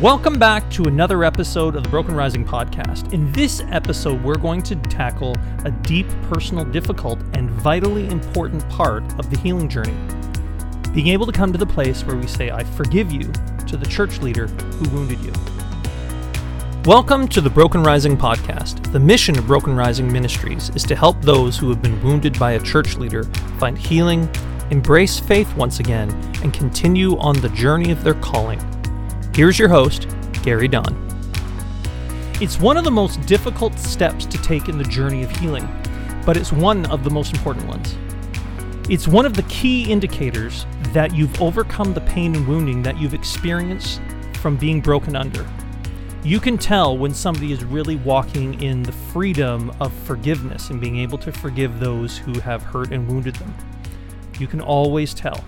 Welcome back to another episode of the Broken Rising podcast. In this episode, we're going to tackle a deep, personal, difficult, and vitally important part of the healing journey. Being able to come to the place where we say, I forgive you to the church leader who wounded you. Welcome to the Broken Rising podcast. The mission of Broken Rising Ministries is to help those who have been wounded by a church leader find healing, embrace faith once again, and continue on the journey of their calling. Here's your host, Gary Dunn. It's one of the most difficult steps to take in the journey of healing, but it's one of the most important ones. It's one of the key indicators that you've overcome the pain and wounding that you've experienced from being broken under. You can tell when somebody is really walking in the freedom of forgiveness and being able to forgive those who have hurt and wounded them. You can always tell.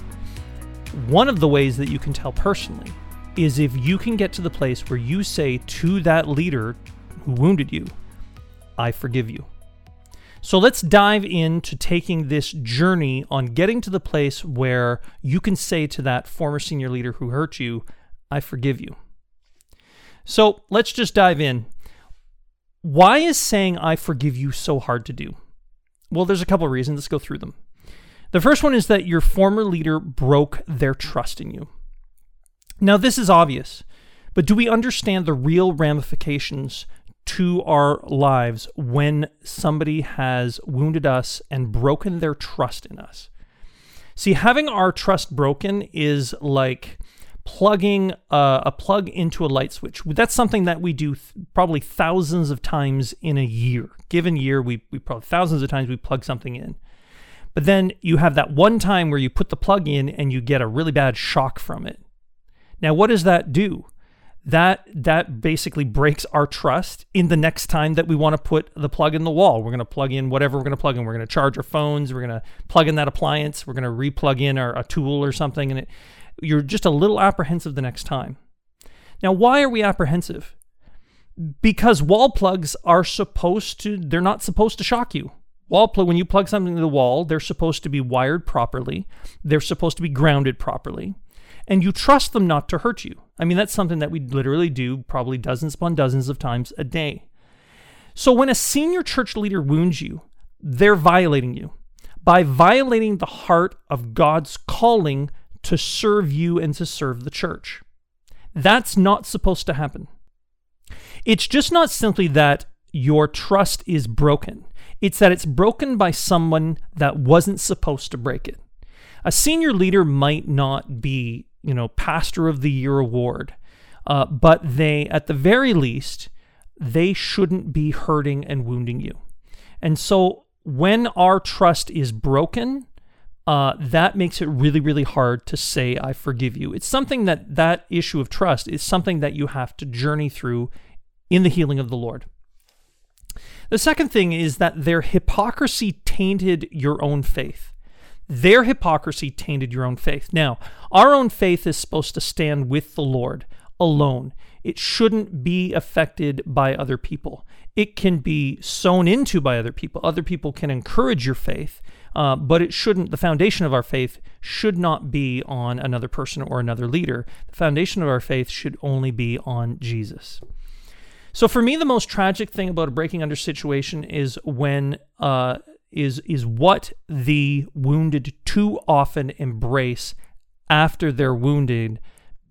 One of the ways that you can tell personally is if you can get to the place where you say to that leader who wounded you, I forgive you. So let's dive into taking this journey on getting to the place where you can say to that former senior leader who hurt you, I forgive you. So let's just dive in. Why is saying I forgive you so hard to do? Well, there's a couple of reasons. Let's go through them. The first one is that your former leader broke their trust in you. Now, this is obvious, but do we understand the real ramifications to our lives when somebody has wounded us and broken their trust in us? See, having our trust broken is like plugging a, a plug into a light switch. That's something that we do th- probably thousands of times in a year. Given year, we, we probably thousands of times we plug something in. But then you have that one time where you put the plug in and you get a really bad shock from it. Now, what does that do? That that basically breaks our trust in the next time that we want to put the plug in the wall. We're going to plug in whatever we're going to plug in. We're going to charge our phones. We're going to plug in that appliance. We're going to replug in our, a tool or something, and it, you're just a little apprehensive the next time. Now, why are we apprehensive? Because wall plugs are supposed to, they're not supposed to shock you. Wall plug, when you plug something to the wall, they're supposed to be wired properly. They're supposed to be grounded properly and you trust them not to hurt you. I mean, that's something that we literally do probably dozens upon dozens of times a day. So when a senior church leader wounds you, they're violating you by violating the heart of God's calling to serve you and to serve the church. That's not supposed to happen. It's just not simply that your trust is broken, it's that it's broken by someone that wasn't supposed to break it. A senior leader might not be you know, Pastor of the Year award. Uh, but they, at the very least, they shouldn't be hurting and wounding you. And so when our trust is broken, uh, that makes it really, really hard to say, I forgive you. It's something that that issue of trust is something that you have to journey through in the healing of the Lord. The second thing is that their hypocrisy tainted your own faith. Their hypocrisy tainted your own faith. Now, our own faith is supposed to stand with the Lord alone. It shouldn't be affected by other people. It can be sown into by other people. Other people can encourage your faith, uh, but it shouldn't, the foundation of our faith should not be on another person or another leader. The foundation of our faith should only be on Jesus. So for me, the most tragic thing about a breaking under situation is when uh, is is what the wounded too often embrace after they're wounded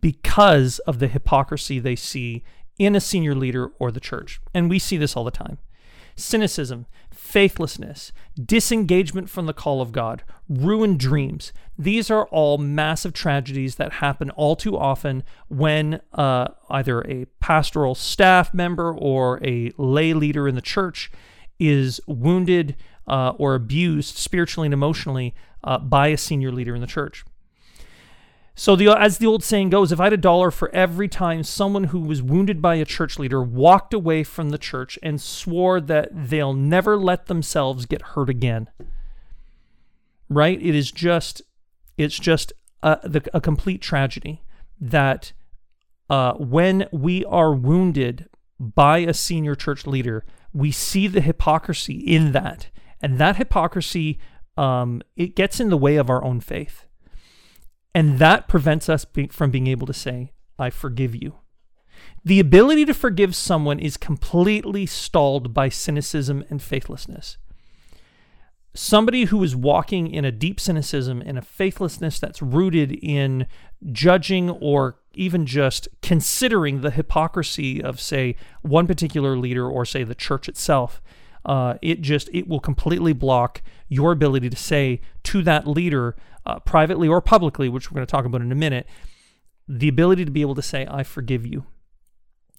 because of the hypocrisy they see in a senior leader or the church. And we see this all the time. Cynicism, faithlessness, disengagement from the call of God, ruined dreams. These are all massive tragedies that happen all too often when uh, either a pastoral staff member or a lay leader in the church is wounded uh, or abused spiritually and emotionally uh, by a senior leader in the church. So, the, as the old saying goes, if I had a dollar for every time someone who was wounded by a church leader walked away from the church and swore that they'll never let themselves get hurt again, right? It is just, it's just a, the, a complete tragedy that uh, when we are wounded by a senior church leader, we see the hypocrisy in that and that hypocrisy, um, it gets in the way of our own faith. And that prevents us be- from being able to say, I forgive you. The ability to forgive someone is completely stalled by cynicism and faithlessness. Somebody who is walking in a deep cynicism and a faithlessness that's rooted in judging or even just considering the hypocrisy of, say, one particular leader or, say, the church itself, uh, it just it will completely block your ability to say to that leader, uh, privately or publicly, which we're going to talk about in a minute, the ability to be able to say, "I forgive you."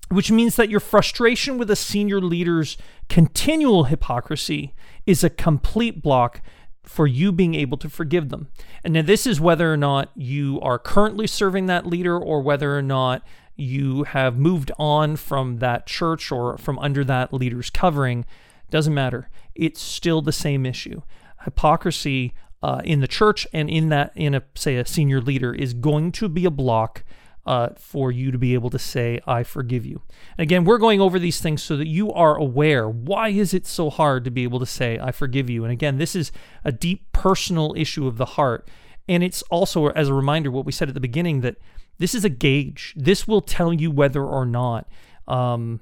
Which means that your frustration with a senior leader's continual hypocrisy is a complete block for you being able to forgive them. And now, this is whether or not you are currently serving that leader or whether or not you have moved on from that church or from under that leader's covering. Doesn't matter. It's still the same issue. Hypocrisy uh, in the church and in that, in a say, a senior leader is going to be a block uh, for you to be able to say, I forgive you. And again, we're going over these things so that you are aware. Why is it so hard to be able to say, I forgive you? And again, this is a deep personal issue of the heart. And it's also, as a reminder, what we said at the beginning that this is a gauge. This will tell you whether or not um,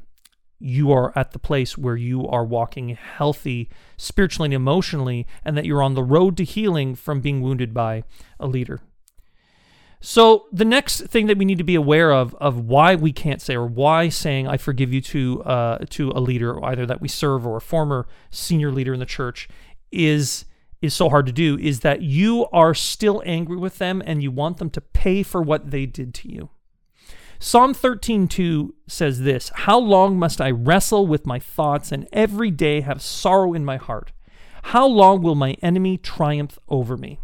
you are at the place where you are walking healthy spiritually and emotionally, and that you're on the road to healing from being wounded by a leader. So the next thing that we need to be aware of of why we can't say or why saying I forgive you to uh, to a leader either that we serve or a former senior leader in the church is is so hard to do is that you are still angry with them and you want them to pay for what they did to you. Psalm 13:2 says this, "How long must I wrestle with my thoughts and every day have sorrow in my heart? How long will my enemy triumph over me?"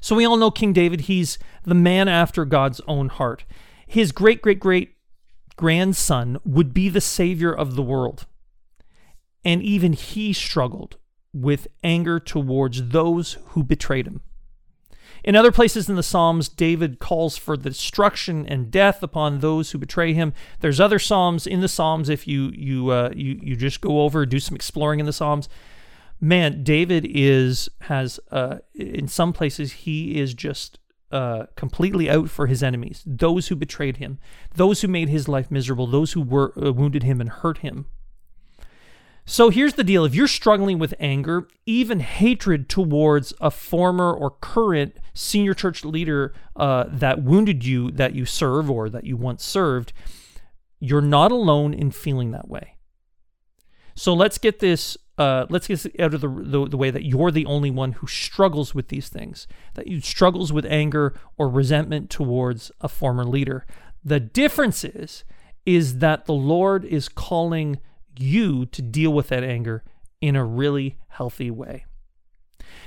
So we all know King David, he's the man after God's own heart. His great, great, great grandson would be the savior of the world. And even he struggled with anger towards those who betrayed him. In other places in the Psalms, David calls for destruction and death upon those who betray him. There's other Psalms in the Psalms. If you you uh, you you just go over, do some exploring in the Psalms, man, David is has uh, in some places he is just uh, completely out for his enemies, those who betrayed him, those who made his life miserable, those who were uh, wounded him and hurt him. So here's the deal: if you're struggling with anger, even hatred towards a former or current senior church leader uh, that wounded you, that you serve or that you once served, you're not alone in feeling that way. So let's get this uh, let's get out of the, the, the way that you're the only one who struggles with these things, that you struggles with anger or resentment towards a former leader. The difference is, is that the Lord is calling you to deal with that anger in a really healthy way.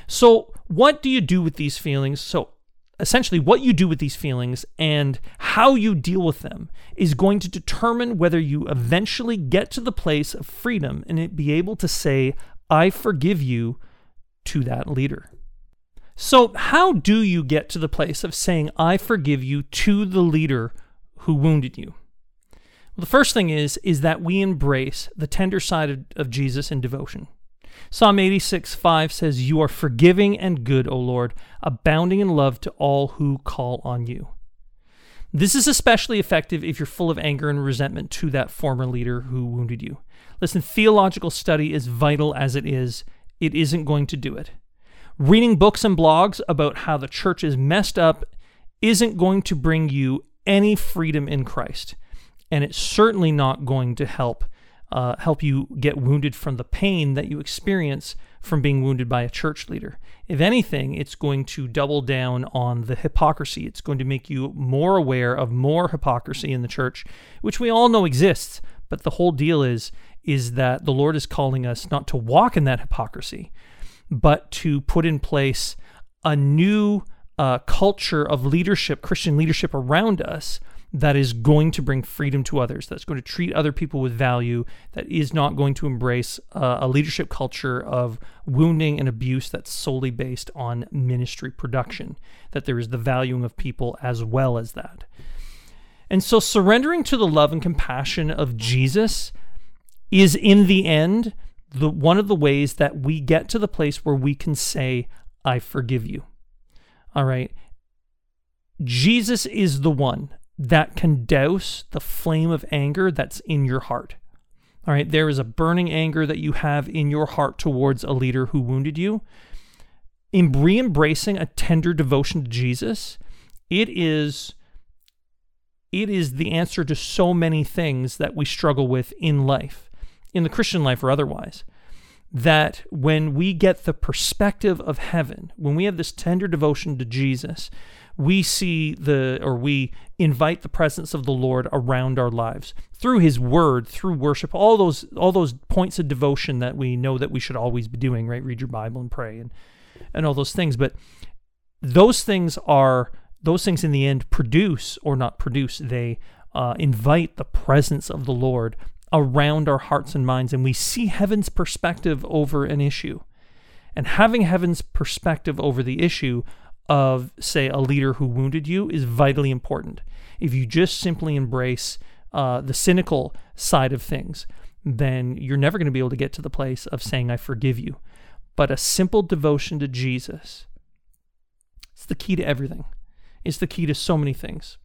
So, what do you do with these feelings? So, essentially what you do with these feelings and how you deal with them is going to determine whether you eventually get to the place of freedom and be able to say, I forgive you to that leader. So, how do you get to the place of saying, I forgive you to the leader who wounded you? Well, the first thing is, is that we embrace the tender side of, of Jesus in devotion. Psalm 86 5 says, You are forgiving and good, O Lord, abounding in love to all who call on you. This is especially effective if you're full of anger and resentment to that former leader who wounded you. Listen, theological study is vital as it is, it isn't going to do it. Reading books and blogs about how the church is messed up isn't going to bring you any freedom in Christ. And it's certainly not going to help uh, help you get wounded from the pain that you experience from being wounded by a church leader. If anything, it's going to double down on the hypocrisy. It's going to make you more aware of more hypocrisy in the church, which we all know exists. But the whole deal is is that the Lord is calling us not to walk in that hypocrisy, but to put in place a new uh, culture of leadership, Christian leadership around us that is going to bring freedom to others, that's going to treat other people with value, that is not going to embrace uh, a leadership culture of wounding and abuse that's solely based on ministry production, that there is the valuing of people as well as that. And so surrendering to the love and compassion of Jesus is in the end the one of the ways that we get to the place where we can say I forgive you. All right. Jesus is the one that can douse the flame of anger that's in your heart. All right, there is a burning anger that you have in your heart towards a leader who wounded you. In re embracing a tender devotion to Jesus, it is it is the answer to so many things that we struggle with in life, in the Christian life or otherwise. That when we get the perspective of heaven, when we have this tender devotion to Jesus, we see the, or we invite the presence of the Lord around our lives through His Word, through worship, all those, all those points of devotion that we know that we should always be doing, right? Read your Bible and pray and, and all those things. But those things are those things in the end produce or not produce, they uh, invite the presence of the Lord around our hearts and minds, and we see heaven's perspective over an issue. And having heaven's perspective over the issue of, say, a leader who wounded you is vitally important. If you just simply embrace uh, the cynical side of things, then you're never going to be able to get to the place of saying, I forgive you. But a simple devotion to Jesus, it's the key to everything it's the key to so many things.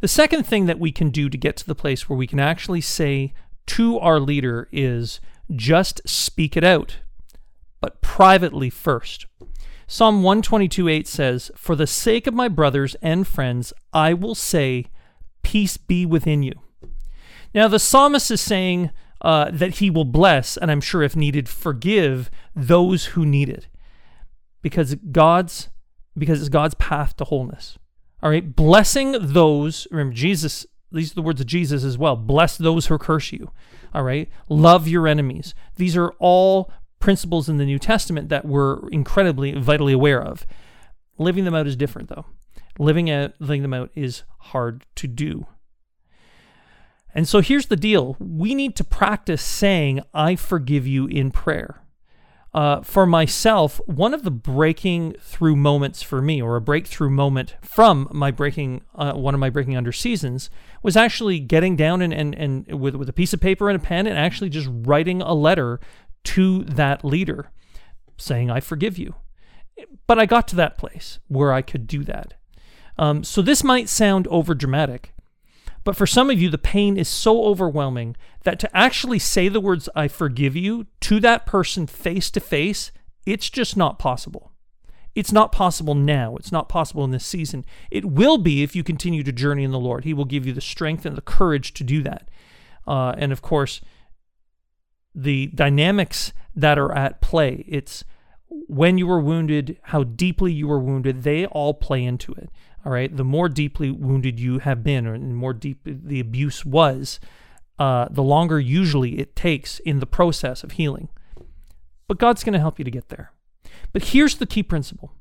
The second thing that we can do to get to the place where we can actually say to our leader is just speak it out, but privately first. Psalm 122 8 says, For the sake of my brothers and friends, I will say, Peace be within you. Now, the psalmist is saying uh, that he will bless, and I'm sure if needed, forgive those who need it. Because God's because it's God's path to wholeness. All right, blessing those, remember, Jesus, these are the words of Jesus as well bless those who curse you. All right, love your enemies. These are all principles in the New Testament that we're incredibly, vitally aware of. Living them out is different, though. Living, out, living them out is hard to do. And so here's the deal we need to practice saying, I forgive you in prayer uh, for myself, one of the breaking through moments for me, or a breakthrough moment from my breaking, uh, one of my breaking under seasons, was actually getting down and, and, and with, with a piece of paper and a pen and actually just writing a letter to that leader saying, I forgive you. But I got to that place where I could do that. Um, so this might sound over dramatic, but for some of you, the pain is so overwhelming that to actually say the words, I forgive you, to that person face to face, it's just not possible. It's not possible now. It's not possible in this season. It will be if you continue to journey in the Lord. He will give you the strength and the courage to do that. Uh, and of course, the dynamics that are at play, it's when you were wounded, how deeply you were wounded, they all play into it. All right. The more deeply wounded you have been, or the more deep the abuse was, uh, the longer usually it takes in the process of healing. But God's going to help you to get there. But here's the key principle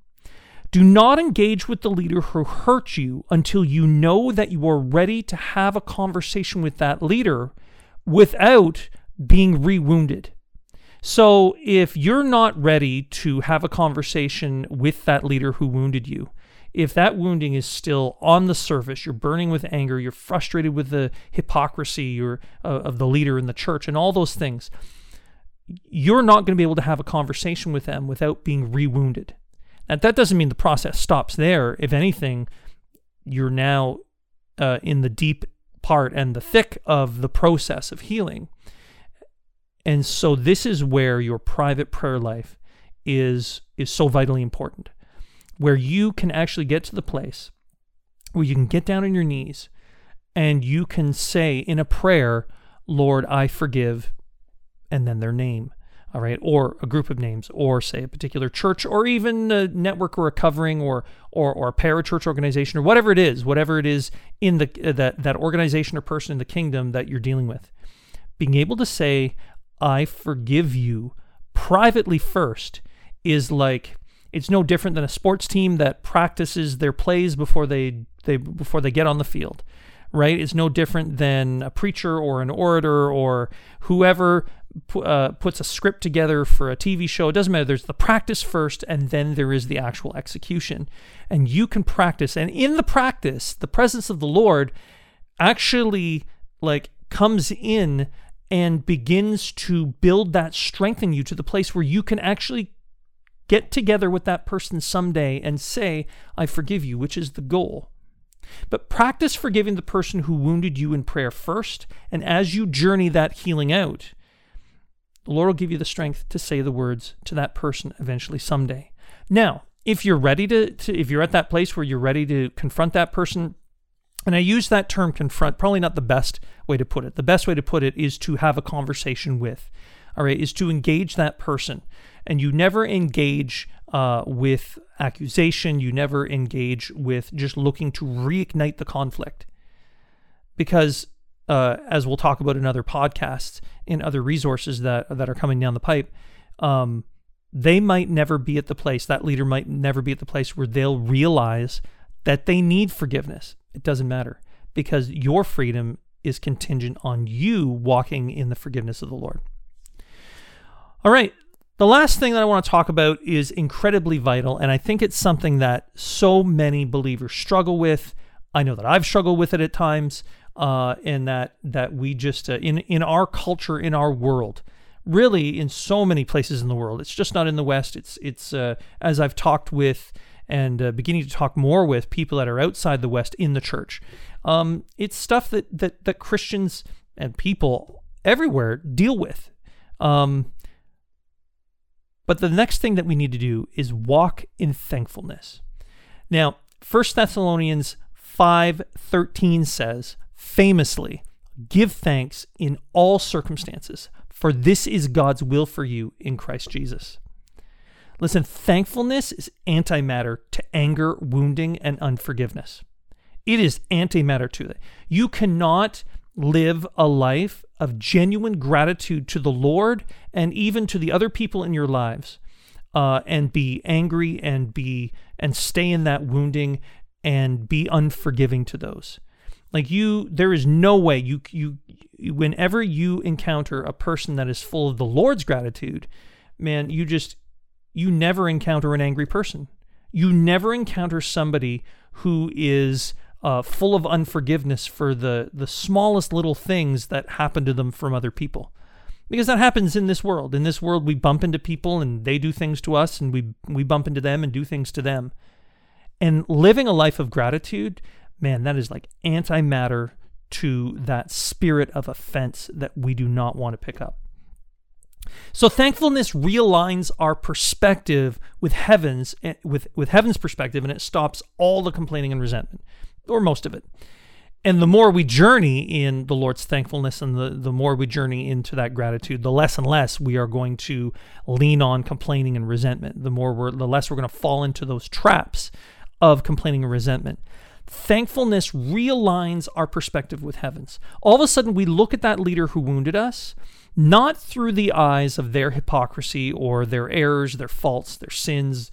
do not engage with the leader who hurt you until you know that you are ready to have a conversation with that leader without being rewounded. So, if you're not ready to have a conversation with that leader who wounded you, if that wounding is still on the surface, you're burning with anger, you're frustrated with the hypocrisy or, uh, of the leader in the church, and all those things, you're not going to be able to have a conversation with them without being rewounded. Now, that doesn't mean the process stops there. If anything, you're now uh, in the deep part and the thick of the process of healing. And so, this is where your private prayer life is is so vitally important where you can actually get to the place where you can get down on your knees and you can say in a prayer, Lord, I forgive, and then their name, all right, or a group of names, or say a particular church, or even a network or a covering, or or or a parachurch organization, or whatever it is, whatever it is in the uh, that that organization or person in the kingdom that you're dealing with, being able to say, I forgive you privately first is like it's no different than a sports team that practices their plays before they, they before they get on the field, right? It's no different than a preacher or an orator or whoever uh, puts a script together for a TV show. It doesn't matter. There's the practice first, and then there is the actual execution. And you can practice, and in the practice, the presence of the Lord actually like comes in and begins to build that strength in you to the place where you can actually get together with that person someday and say, I forgive you, which is the goal. But practice forgiving the person who wounded you in prayer first, and as you journey that healing out, the Lord will give you the strength to say the words to that person eventually someday. Now, if you're ready to, to if you're at that place where you're ready to confront that person, and I use that term confront, probably not the best way to put it. The best way to put it is to have a conversation with, all right, is to engage that person. And you never engage uh, with accusation, you never engage with just looking to reignite the conflict. Because, uh, as we'll talk about in other podcasts, in other resources that, that are coming down the pipe, um, they might never be at the place, that leader might never be at the place where they'll realize that they need forgiveness. It doesn't matter because your freedom is contingent on you walking in the forgiveness of the Lord. All right. The last thing that I want to talk about is incredibly vital, and I think it's something that so many believers struggle with. I know that I've struggled with it at times, uh, and that that we just uh, in in our culture, in our world, really in so many places in the world. It's just not in the West. It's it's uh, as I've talked with and uh, beginning to talk more with people that are outside the West in the church. Um, it's stuff that that that Christians and people everywhere deal with. Um, but the next thing that we need to do is walk in thankfulness. Now, 1 Thessalonians 5:13 says famously, "Give thanks in all circumstances, for this is God's will for you in Christ Jesus." Listen, thankfulness is antimatter to anger, wounding, and unforgiveness. It is antimatter to it. You cannot live a life of genuine gratitude to the Lord and even to the other people in your lives, uh, and be angry and be and stay in that wounding and be unforgiving to those. Like you, there is no way you you whenever you encounter a person that is full of the Lord's gratitude, man, you just you never encounter an angry person. You never encounter somebody who is uh, full of unforgiveness for the the smallest little things that happen to them from other people, because that happens in this world. In this world, we bump into people and they do things to us, and we we bump into them and do things to them. And living a life of gratitude, man, that is like antimatter to that spirit of offense that we do not want to pick up. So thankfulness realigns our perspective with heaven's eh, with with heaven's perspective and it stops all the complaining and resentment or most of it. And the more we journey in the Lord's thankfulness and the, the more we journey into that gratitude, the less and less we are going to lean on complaining and resentment. The more we're the less we're going to fall into those traps of complaining and resentment. Thankfulness realigns our perspective with heaven's. All of a sudden we look at that leader who wounded us not through the eyes of their hypocrisy or their errors, their faults, their sins,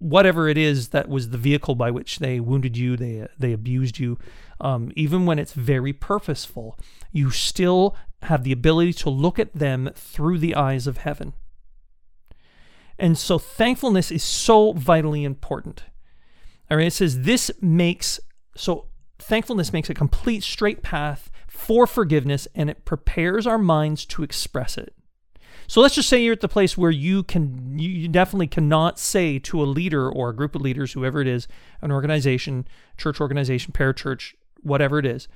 whatever it is that was the vehicle by which they wounded you, they they abused you. Um, even when it's very purposeful, you still have the ability to look at them through the eyes of heaven. And so thankfulness is so vitally important. All right, it says this makes so thankfulness makes a complete straight path for forgiveness and it prepares our minds to express it. So let's just say you're at the place where you can you definitely cannot say to a leader or a group of leaders, whoever it is, an organization, church organization, parachurch, whatever it is,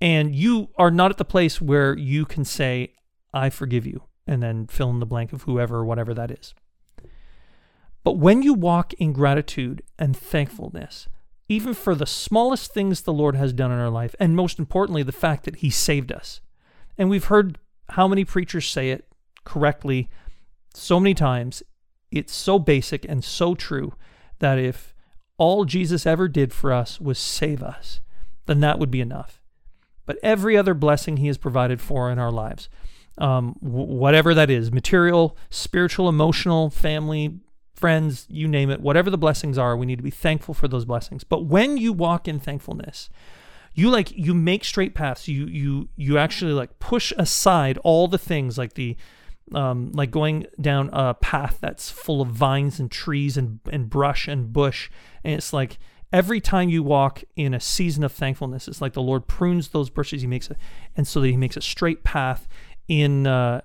and you are not at the place where you can say, I forgive you, and then fill in the blank of whoever or whatever that is. But when you walk in gratitude and thankfulness, even for the smallest things the Lord has done in our life, and most importantly, the fact that He saved us. And we've heard how many preachers say it correctly so many times. It's so basic and so true that if all Jesus ever did for us was save us, then that would be enough. But every other blessing He has provided for in our lives, um, whatever that is material, spiritual, emotional, family, friends, you name it, whatever the blessings are, we need to be thankful for those blessings. But when you walk in thankfulness, you like you make straight paths. You you you actually like push aside all the things like the um, like going down a path that's full of vines and trees and and brush and bush, and it's like every time you walk in a season of thankfulness, it's like the Lord prunes those bushes. He makes it, and so that He makes a straight path in uh,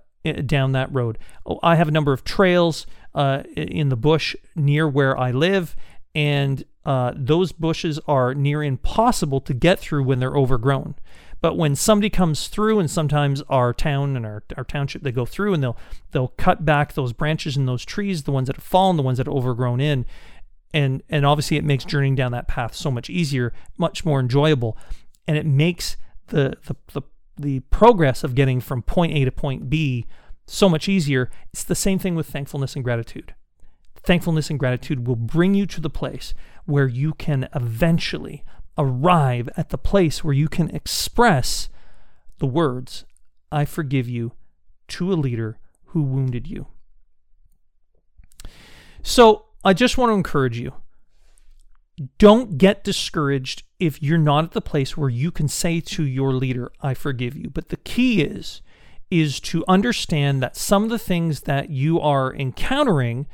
down that road. Oh, I have a number of trails uh, in the bush near where I live, and uh, those bushes are near impossible to get through when they're overgrown. But when somebody comes through, and sometimes our town and our, our township, they go through and they'll they'll cut back those branches and those trees, the ones that have fallen, the ones that are overgrown in, and and obviously it makes journeying down that path so much easier, much more enjoyable, and it makes the the the, the progress of getting from point A to point B so much easier. It's the same thing with thankfulness and gratitude. Thankfulness and gratitude will bring you to the place where you can eventually arrive at the place where you can express the words, I forgive you, to a leader who wounded you. So I just want to encourage you don't get discouraged if you're not at the place where you can say to your leader, I forgive you. But the key is, is to understand that some of the things that you are encountering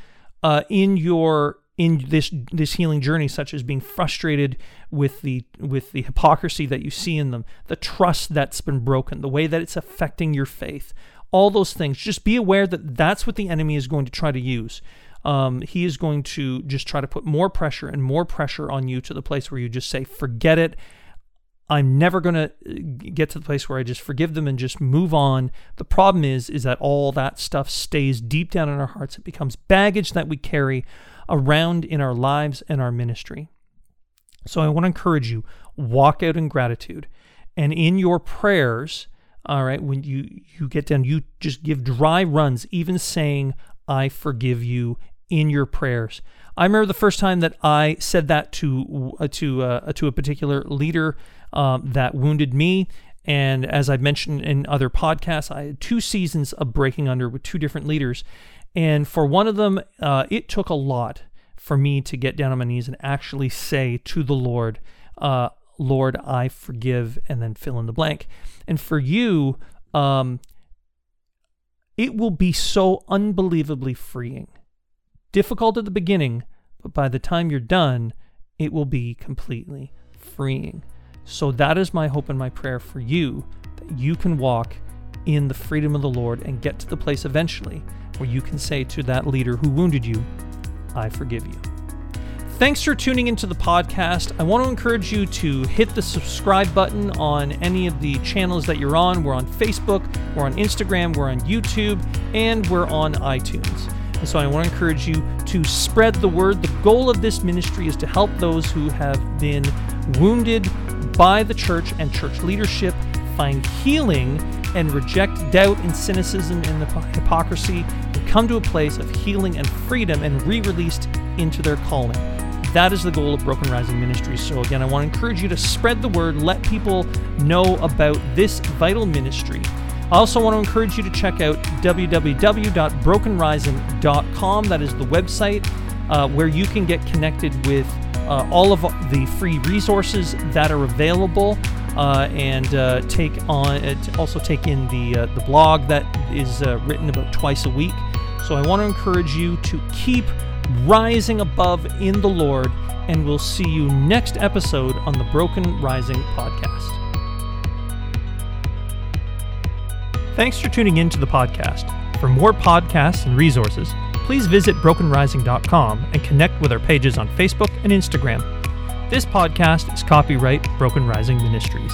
uh, in your in this this healing journey such as being frustrated with the with the hypocrisy that you see in them the trust that's been broken the way that it's affecting your faith all those things just be aware that that's what the enemy is going to try to use. Um, he is going to just try to put more pressure and more pressure on you to the place where you just say forget it I'm never going to uh, get to the place where I just forgive them and just move on. The problem is is that all that stuff stays deep down in our hearts. It becomes baggage that we carry around in our lives and our ministry. So I want to encourage you walk out in gratitude. And in your prayers, all right, when you you get down, you just give dry runs, even saying I forgive you in your prayers. I remember the first time that I said that to uh, to uh, to a particular leader um, that wounded me. And as I've mentioned in other podcasts, I had two seasons of breaking under with two different leaders. And for one of them, uh, it took a lot for me to get down on my knees and actually say to the Lord, uh, Lord, I forgive, and then fill in the blank. And for you, um, it will be so unbelievably freeing. Difficult at the beginning, but by the time you're done, it will be completely freeing. So that is my hope and my prayer for you that you can walk in the freedom of the Lord and get to the place eventually where you can say to that leader who wounded you, I forgive you. Thanks for tuning into the podcast. I want to encourage you to hit the subscribe button on any of the channels that you're on. We're on Facebook, we're on Instagram, we're on YouTube, and we're on iTunes. And so I want to encourage you to spread the word. The goal of this ministry is to help those who have been wounded by the church and church leadership find healing and reject doubt and cynicism and hypocrisy and come to a place of healing and freedom and re released into their calling. That is the goal of Broken Rising Ministries. So, again, I want to encourage you to spread the word, let people know about this vital ministry. I also want to encourage you to check out www.brokenrising.com. That is the website uh, where you can get connected with uh, all of the free resources that are available uh, and uh, take on also take in the uh, the blog that is uh, written about twice a week. So I want to encourage you to keep rising above in the Lord, and we'll see you next episode on the Broken Rising podcast. Thanks for tuning in to the podcast. For more podcasts and resources, please visit brokenrising.com and connect with our pages on Facebook and Instagram. This podcast is copyright Broken Rising Ministries.